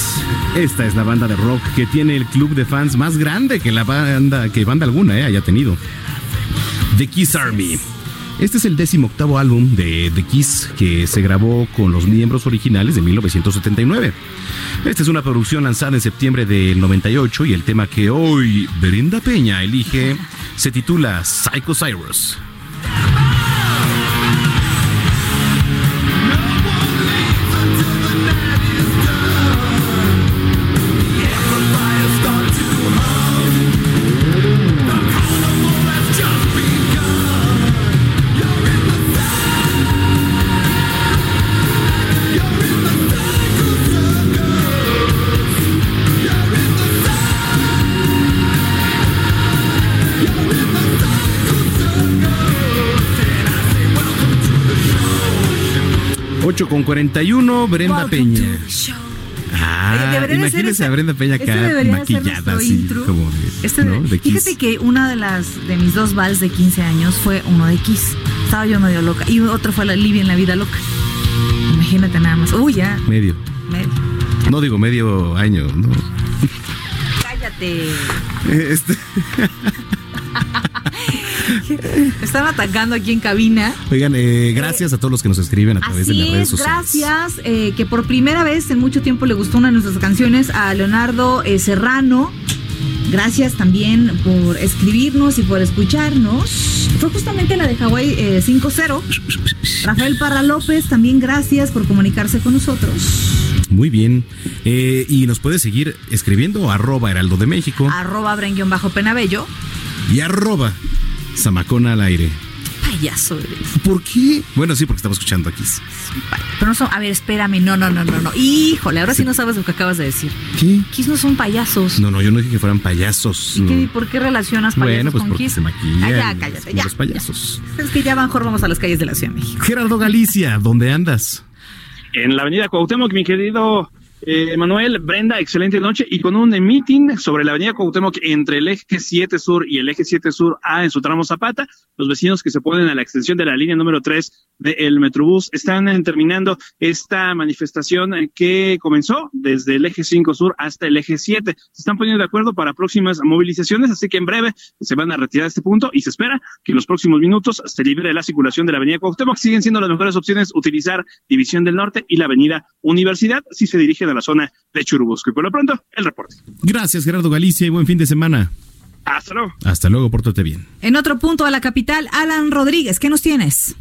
esta es la banda de rock que tiene el club de fans más grande que la banda que banda alguna eh, haya tenido. The Kiss Army. Este es el décimo octavo álbum de The Kiss que se grabó con los miembros originales de 1979. Esta es una producción lanzada en septiembre del 98 y el tema que hoy Brenda Peña elige se titula Psycho Cyrus. Con 41, Brenda Welcome Peña. Ah, imagínese ese- a Brenda Peña acá maquillada así, intro. como de, Este ¿no? de- de Kiss. fíjate que una de las de mis dos vals de 15 años fue uno de Kiss. Estaba yo medio loca. Y otro fue la Livia en la vida loca. Imagínate nada más. Uy, ya. Medio. medio. No digo medio año, ¿no? Cállate. Este, están atacando aquí en cabina. oigan, eh, gracias a todos los que nos escriben a través de las Así redes es, sociales. gracias. eh, que por primera vez en mucho tiempo le gustó una de nuestras canciones a Leonardo eh, Serrano. Gracias también por escribirnos y por escucharnos. Fue justamente la de Hawái eh, 5-0. Rafael Parra López, también gracias por comunicarse con nosotros. Muy bien. Eh, y nos puede seguir escribiendo arroba Heraldo de México Arroba bajo Penabello. y arroba Zamacona al aire. Payaso eres. ¿Por qué? Bueno, sí, porque estamos escuchando aquí. Pero no son. A ver, espérame. No, no, no, no, no. Híjole, ahora sí no sabes lo que acabas de decir. ¿Qué? Kiss no son payasos. No, no, yo no dije que fueran payasos. ¿Y no. qué- ¿Por qué relacionas payasos Bueno, pues con porque Kiss? se maquillan. Ah, ya, cállate, ya. Los payasos. Es que ya mejor vamos a las calles de la Ciudad de México. Gerardo Galicia, ¿dónde andas? En la avenida Cuauhtémoc, mi querido eh, Manuel, Brenda, excelente noche. Y con un meeting sobre la avenida Cuauhtémoc entre el eje 7 Sur y el eje 7 Sur A en su tramo Zapata, los vecinos que se ponen a la extensión de la línea número 3 del Metrobús están eh, terminando esta manifestación eh, que comenzó desde el eje 5 Sur hasta el eje 7. Se están poniendo de acuerdo para próximas movilizaciones, así que en breve se van a retirar este punto y se espera que en los próximos minutos se libere la circulación de la avenida Cuauhtémoc. Siguen siendo las mejores opciones utilizar División del Norte y la avenida Universidad si se dirigen a la zona de Churubusco. Y por lo pronto, el reporte. Gracias, Gerardo Galicia, y buen fin de semana. Hasta luego. Hasta luego, pórtate bien. En otro punto de la capital, Alan Rodríguez, ¿qué nos tienes?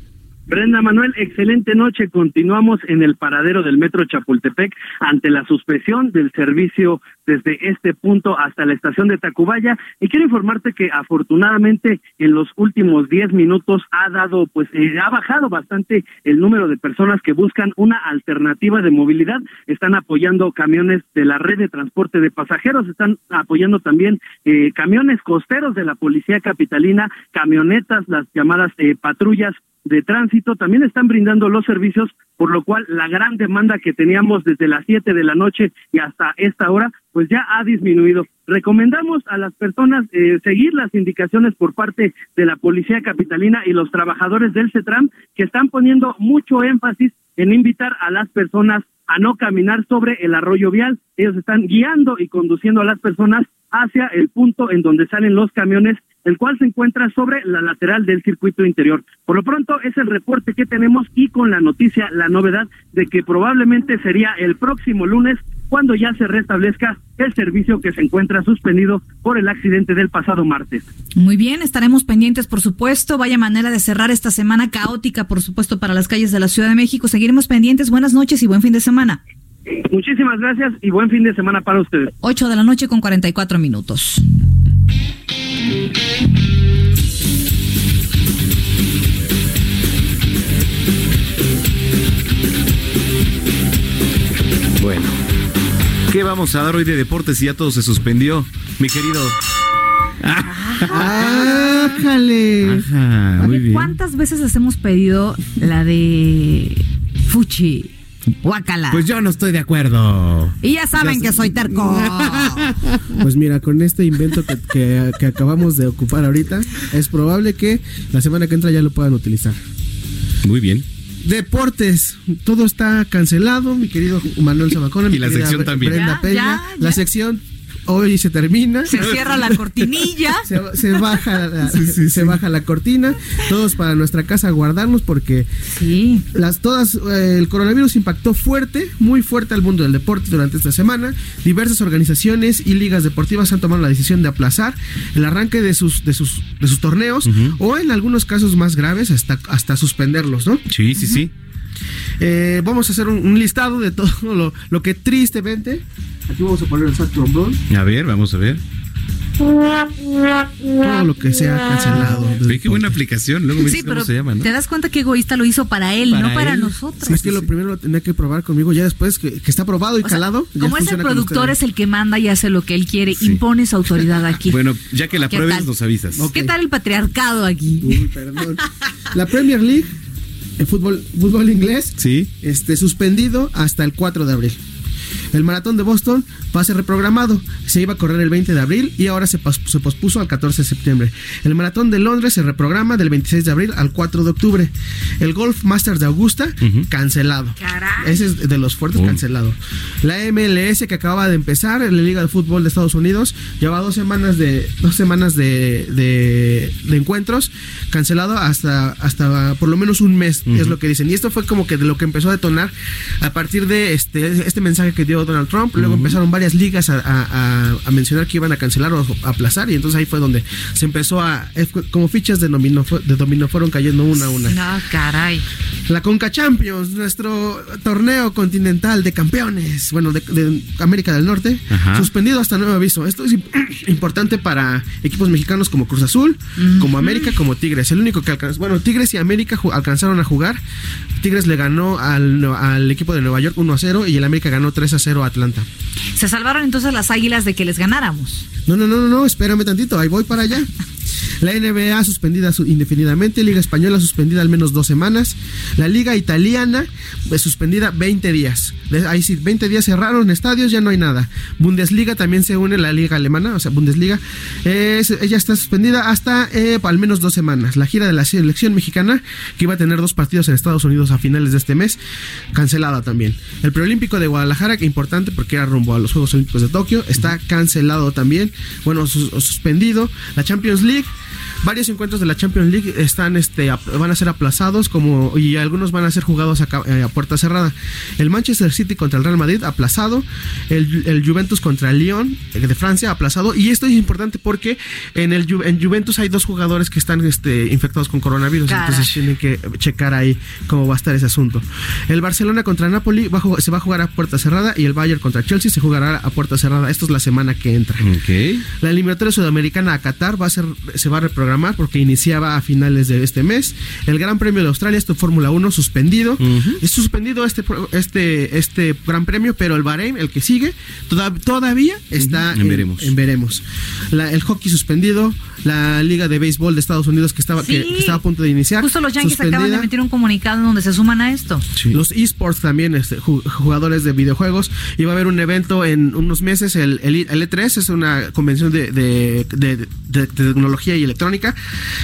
Brenda Manuel, excelente noche. Continuamos en el paradero del metro Chapultepec ante la suspensión del servicio desde este punto hasta la estación de Tacubaya. Y quiero informarte que afortunadamente en los últimos 10 minutos ha dado, pues eh, ha bajado bastante el número de personas que buscan una alternativa de movilidad. Están apoyando camiones de la red de transporte de pasajeros, están apoyando también eh, camiones costeros de la policía capitalina, camionetas, las llamadas eh, patrullas de tránsito también están brindando los servicios, por lo cual la gran demanda que teníamos desde las 7 de la noche y hasta esta hora, pues ya ha disminuido. Recomendamos a las personas eh, seguir las indicaciones por parte de la Policía Capitalina y los trabajadores del CETRAM, que están poniendo mucho énfasis en invitar a las personas a no caminar sobre el arroyo vial. Ellos están guiando y conduciendo a las personas hacia el punto en donde salen los camiones el cual se encuentra sobre la lateral del circuito interior. Por lo pronto es el reporte que tenemos y con la noticia, la novedad de que probablemente sería el próximo lunes cuando ya se restablezca el servicio que se encuentra suspendido por el accidente del pasado martes. Muy bien, estaremos pendientes, por supuesto. Vaya manera de cerrar esta semana caótica, por supuesto, para las calles de la Ciudad de México. Seguiremos pendientes. Buenas noches y buen fin de semana. Muchísimas gracias y buen fin de semana para ustedes. 8 de la noche con 44 minutos. Bueno, ¿qué vamos a dar hoy de deportes si ya todo se suspendió, mi querido? ¡Ájale! Ajá, muy bien. ¿Cuántas veces les hemos pedido la de Fuchi? Guacala. Pues yo no estoy de acuerdo. y ya saben que soy terco. Pues mira, con este invento que, que- que acabamos de ocupar ahorita, es probable que la semana que entra ya lo puedan utilizar. Muy bien. Deportes, todo está cancelado, mi querido Manuel Zamacona. mi Y la querida sección también. Brenda Ya, Peña. ya, La sección hoy se termina. Se cierra la cortinilla. Se, se baja la, se baja la cortina, todos para nuestra casa a guardarnos porque sí. las todas eh, el coronavirus impactó fuerte, muy fuerte al mundo del deporte durante esta semana. Diversas organizaciones y ligas deportivas han tomado la decisión de aplazar el arranque de sus de sus de sus torneos o en algunos casos más graves hasta hasta suspenderlos, ¿no? Sí, sí, sí. Eh, vamos a hacer un, un listado de todo lo, lo que tristemente aquí vamos a poner el sac trombón A ver, vamos a ver. todo lo que se ha cancelado. Ve qué buena aplicación. Luego me Sí, cómo se llama, ¿no? te das cuenta que egoísta lo hizo para él, Para no para nosotros. Sí, es que lo primero lo tenía que probar conmigo, ya después que, que está probado y O calado. Como es el productor, es el que manda y hace lo que él quiere, impone su autoridad aquí. Bueno, ya que la ¿Qué pruebes, tal? nos avisas. ¿Qué tal el patriarcado aquí? Uy, perdón. La Premier League el fútbol, fútbol inglés, Sí. este, suspendido hasta el 4 de abril. El maratón de Boston va a ser reprogramado. Se iba a correr el 20 de abril y ahora se, pos- se pospuso al 14 de septiembre. El maratón de Londres se reprograma del 26 de abril al 4 de octubre. El Golf Masters de Augusta, cancelado. Ese es de los fuertes, cancelado. La MLS que acababa de empezar, en la Liga de Fútbol de Estados Unidos, lleva dos semanas de, dos semanas de, de- de encuentros, cancelado hasta, hasta por lo menos un mes, es lo que dicen. Y esto fue como que de lo que empezó a detonar a partir de este, este mensaje que dio Donald Trump. Luego empezaron varias ligas a, a- a- a mencionar que iban a cancelar o a aplazar. Y entonces ahí fue donde se empezó a. es como fichas de dominó, de dominó fueron cayendo una a una. No, caray. La Conca Champions, nuestro torneo continental de campeones, bueno, de, de América del Norte, Ajá. suspendido hasta nuevo aviso. Esto es imp- importante para equipos mexicanos como Cruz Azul, como América, como Tigres. El único que alcanzó, bueno, Tigres y América alcanzaron a jugar. Tigres le ganó al, al equipo de Nueva York 1 a 0 y el América ganó 3 a 0 a Atlanta. Se salvaron entonces las águilas de que les ganáramos. No, no, no, no, no, espérame tantito, ahí voy para allá. La NBA suspendida su- indefinidamente, Liga Española suspendida al menos dos semanas, la Liga Italiana pues, suspendida 20 días. Ahí sí, 20 días cerraron estadios, ya no hay nada. Bundesliga también se une la Liga Alemana, o sea, Bundesliga, es- ella está suspendida hasta eh, al menos dos semanas. La gira de la selección mexicana, que iba a tener dos partidos en Estados Unidos a finales de este mes, cancelada también. El preolímpico de Guadalajara, que importante porque era rumbo a los Juegos Olímpicos de Tokio, está cancelado también, bueno, sus- suspendido. La Champions League. Varios encuentros de la Champions League están, este, van a ser aplazados como y algunos van a ser jugados a, eh, a puerta cerrada. El Manchester City contra el Real Madrid aplazado, el, el Juventus contra el Lyon eh, de Francia aplazado y esto es importante porque en el Ju- en Juventus hay dos jugadores que están este, infectados con coronavirus, Caray. entonces tienen que checar ahí cómo va a estar ese asunto. El Barcelona contra Napoli va a jug- se va a jugar a puerta cerrada y el Bayern contra Chelsea se jugará a puerta cerrada. Esto es la semana que entra. Ok. La eliminatoria sudamericana a Qatar va a ser, se va a reprogramar porque iniciaba a finales de este mes. El Gran Premio de Australia, esto Fórmula 1, suspendido. Es suspendido este, este, este Gran Premio, pero el Bahrein, el que sigue, toda- todavía está En veremos. en veremos. La- el hockey suspendido. La Liga de Béisbol de Estados Unidos que estaba, que- Sí. que estaba a punto de iniciar. Justo los Yankees acaban de emitir un comunicado en donde se suman a esto. Los esports también, este, ju- jugadores de videojuegos. Y va a haber un evento en unos meses, el, el, el E3, es una convención de, de- de- de tecnología y electrónica,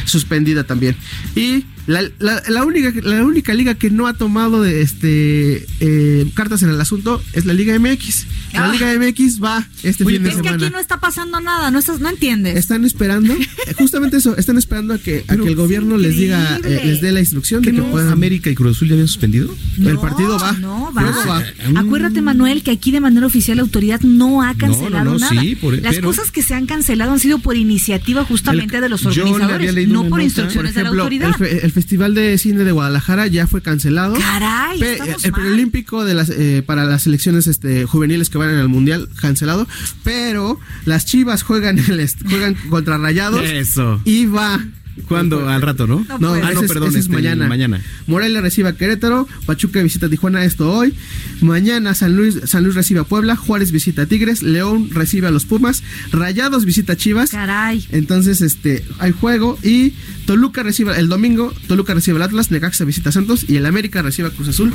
suspendida también. Y la, la- la única, la única liga que no ha tomado de, este, eh, cartas en el asunto es la Liga MX. La Ah. Liga MX va este fin de es que semana. aquí no está pasando nada, no estás, no entiendes. Están esperando, justamente eso, están esperando a que, a que el gobierno les diga, eh, les dé la instrucción de ¿Que que no puedan. América y Cruz Azul ya habían suspendido? el partido va. No, va. Va. Acuérdate, Manuel, que aquí de manera oficial la autoridad no ha cancelado no, no, nada. sí, por- Las pero- cosas que se han cancelado han sido por iniciativa justamente de los organizadores, no por instrucciones Por ejemplo, de la autoridad. el Festival de Cine de Guadalajara ya fue cancelado. Caray, Pe- el preolímpico de las, eh, para las selecciones este, juveniles que van en el mundial cancelado, pero las Chivas juegan el juegan contra Rayados Eso. y va. ¿Cuándo? Al rato, ¿no? No, ah, ese no, perdón, es este, mañana. mañana. Morelia recibe a Querétaro, Pachuca visita Tijuana, esto hoy. Mañana San Luis, San Luis recibe a Puebla, Juárez visita a Tigres, León recibe a los Pumas, Rayados visita a Chivas. Caray. Entonces, este, hay juego y Toluca recibe el domingo, Toluca recibe al Atlas, Necaxa visita a Santos y el América recibe a Cruz Azul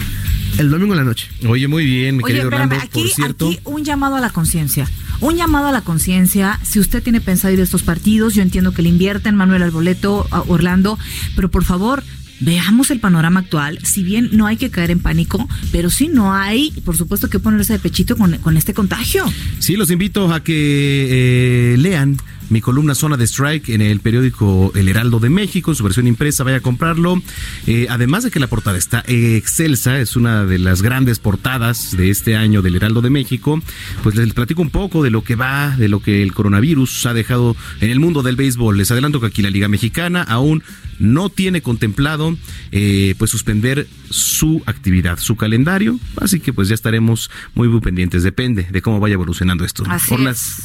el domingo en la noche. Oye, muy bien, mi Oye, querido espérame, aquí, por cierto. aquí un llamado a la conciencia. Un llamado a la conciencia. Si usted tiene pensado ir a estos partidos, yo entiendo que le invierten Manuel al boleto a Orlando, pero por favor. Veamos el panorama actual. Si bien no hay que caer en pánico, pero sí no hay, por supuesto, que ponerse de pechito con, con este contagio. Sí, los invito a que eh, lean mi columna Zona de Strike en el periódico El Heraldo de México, en su versión impresa, vaya a comprarlo. Eh, además de que la portada está excelsa, es una de las grandes portadas de este año del Heraldo de México, pues les platico un poco de lo que va, de lo que el coronavirus ha dejado en el mundo del béisbol. Les adelanto que aquí la Liga Mexicana aún no tiene contemplado eh, pues suspender su actividad, su calendario, así que pues ya estaremos muy, muy pendientes, depende de cómo vaya evolucionando esto. Así es.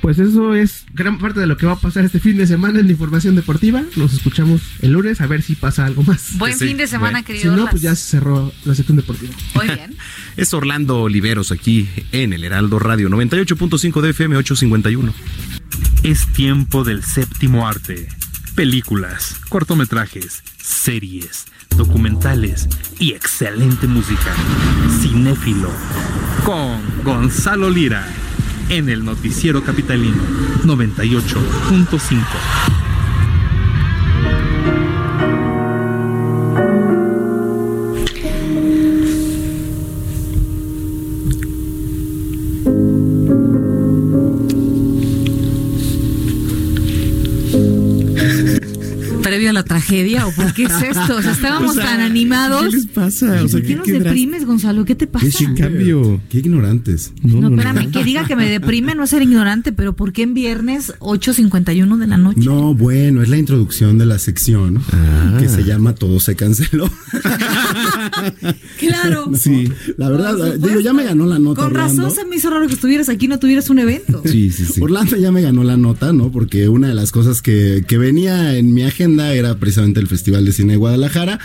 Pues eso es gran parte de lo que va a pasar este fin de semana en la información deportiva. Nos escuchamos el lunes a ver si pasa algo más. Buen Sí, fin de semana, bueno. querido. Si no, Orlas. pues ya se cerró la sección deportiva. Muy bien. Es Orlando Oliveros aquí en el Heraldo Radio 98.5 de FM 851. Es tiempo del séptimo arte. películas, cortometrajes, series, documentales y excelente música. Cinéfilo con Gonzalo Lira en el noticiero capitalino 98.5. tragedia o por qué es esto? O sea, estábamos O sea, tan animados. ¿Qué les pasa? O sea, ¿Por qué ¿qué- nos qué deprimes, Gonzalo? ¿Qué te pasa? ¿Qué cambio? Qué ignorantes. No, espérame, que diga que me deprime no es ser ignorante, pero ¿por qué en viernes 8.51 de la noche? No, bueno, es la introducción de la sección Ah. que se llama Todo se canceló. Claro. Sí. La verdad, digo, ya me ganó la nota. Con Orlando. razón se me hizo raro que estuvieras aquí y no tuvieras un evento. Sí, sí, sí. Orlando ya me ganó la nota, ¿no? Porque una de las cosas que, que venía en mi agenda era precisamente el Festival de Cine de Guadalajara.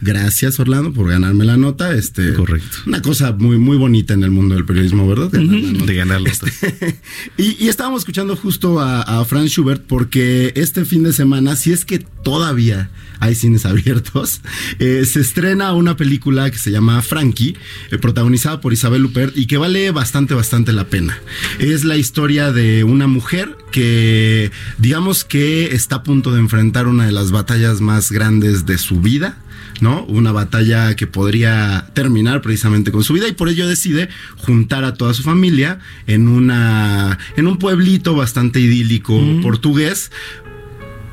Gracias, Orlando, por ganarme la nota. Este, Correcto. Una cosa muy, muy bonita en el mundo del periodismo, ¿verdad? De ganar la Y, y estábamos escuchando justo a, a Franz Schubert porque este fin de semana, si es que todavía hay cines abiertos, eh, se estrena una película que se llama Frankie, eh, protagonizada por Isabel Huppert y que vale bastante, bastante la pena. Es la historia de una mujer que, digamos que está a punto de enfrentar una de las batallas más grandes de su vida. ¿no? Una batalla que podría terminar precisamente con su vida y por ello decide juntar a toda su familia en una en un pueblito bastante idílico portugués,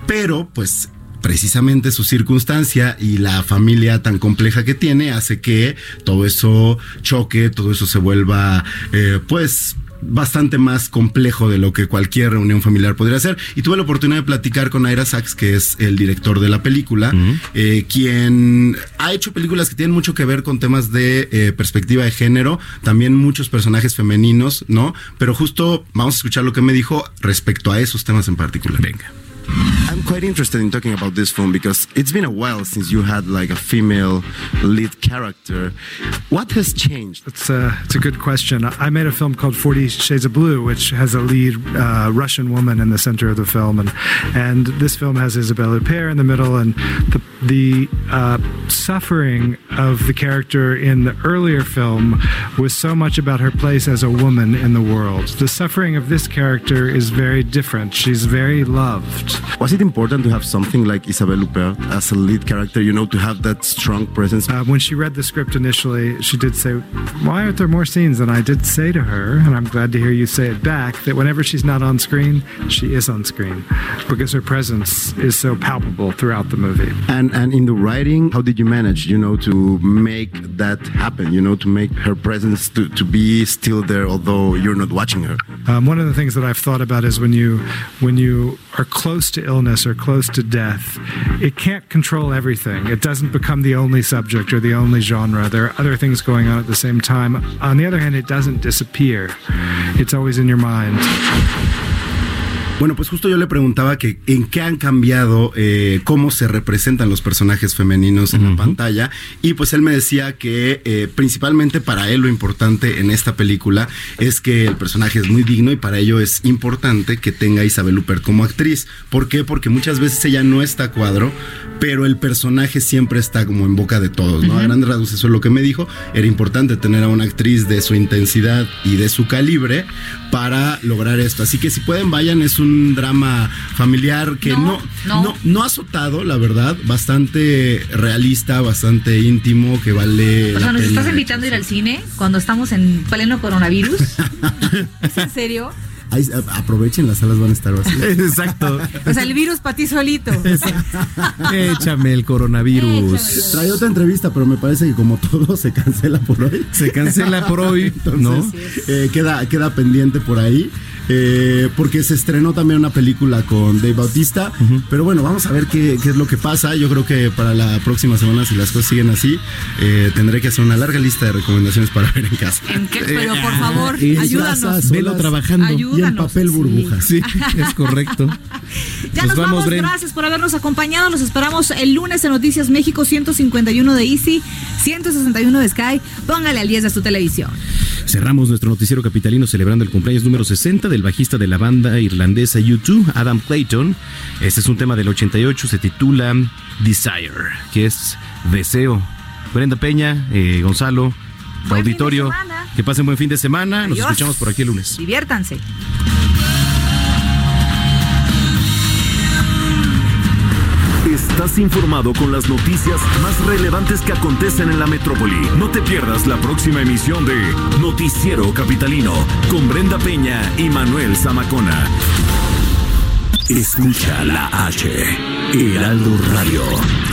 pero pues precisamente su circunstancia y la familia tan compleja que tiene hace que todo eso choque, todo eso se vuelva eh, pues bastante más complejo de lo que cualquier reunión familiar podría ser. Y tuve la oportunidad de platicar con Ira Sachs, que es el director de la película, eh, quien ha hecho películas que tienen mucho que ver con temas de eh, perspectiva de género, también muchos personajes femeninos, ¿no? Pero justo vamos a escuchar lo que me dijo respecto a esos temas en particular. Venga. I'm quite interested in talking about this film because it's been a while since you had like a female lead character. What has changed? It's a, it's a good question. I made a film called Forty Shades of Blue, which has a lead uh, Russian woman in the center of the film, and and this film has Isabelle Huppert in the middle, and the the uh, suffering of the character in the earlier film was so much about her place as a woman in the world. The suffering of this character is very different. She's very loved. Was it important to have something like Isabelle Huppert as a lead character, you know, to have that strong presence? Uh, when she read the script initially, she did say, Why aren't there more scenes? And I did say to her, and I'm glad to hear you say it back, that whenever she's not on screen, she is on screen because her presence is so palpable throughout the movie. And and in the writing, how did you manage, you know, to make that happen, you know, to make her presence to, to be still there although you're not watching her? Um, one of the things that I've thought about is when you when you are close to illness or close to death, it can't control everything. It doesn't become the only subject or the only genre. There are other things going on at the same time. On the other hand, it doesn't disappear. It's always in your mind. Bueno, pues justo yo le preguntaba que en qué han cambiado, eh, cómo se representan los personajes femeninos en la pantalla. Y pues él me decía que eh, principalmente para él lo importante en esta película es que el personaje es muy digno y para ello es importante que tenga a Isabel Huppert como actriz. ¿Por qué? Porque muchas veces ella no está a cuadro, pero el personaje siempre está como en boca de todos, ¿no? A grandes rasgos eso es lo que me dijo. Era importante tener a una actriz de su intensidad y de su calibre para lograr esto. Así que si pueden vayan, es un drama familiar que no, no. no, no azotado, la verdad, bastante realista, bastante íntimo, que vale O sea, ¿nos estás invitando a ir al cine cuando estamos en pleno coronavirus? ¿Es en serio? Ahí, aprovechen, las salas van a estar vacías. Exacto. O sea, el virus para ti solito. Échame el coronavirus. Trae otra entrevista, pero me parece que como todo se cancela por hoy. Se cancela por hoy, Entonces, ¿no? eh, queda, queda pendiente por ahí. Eh, porque se estrenó también una película con Dave Bautista. Pero bueno, vamos a ver qué, qué es lo que pasa. Yo creo que para la próxima semana, si las cosas siguen así, eh, tendré que hacer una larga lista de recomendaciones para ver en casa. ¿En qué? Pero por favor, ayúdanos. Velo trabajando. Y en papel burbuja. Sí, es correcto. Ya Pues nos vamos, gracias por habernos acompañado. Los esperamos el lunes en Noticias México 151 de Easy, 161 de Sky. Póngale al 10 de su televisión. Cerramos nuestro noticiero capitalino celebrando el cumpleaños número 60 del bajista de la banda irlandesa U2, Adam Clayton. Este es un tema del 88, se titula Desire, que es deseo. Brenda Peña, eh, Gonzalo, auditorio, que pasen buen fin de semana. Nos escuchamos por aquí el lunes. Diviértanse. Informado con las noticias más relevantes que acontecen en la metrópoli. No te pierdas la próxima emisión de Noticiero Capitalino con Brenda Peña y Manuel Zamacona. Escucha la H, Heraldo Radio.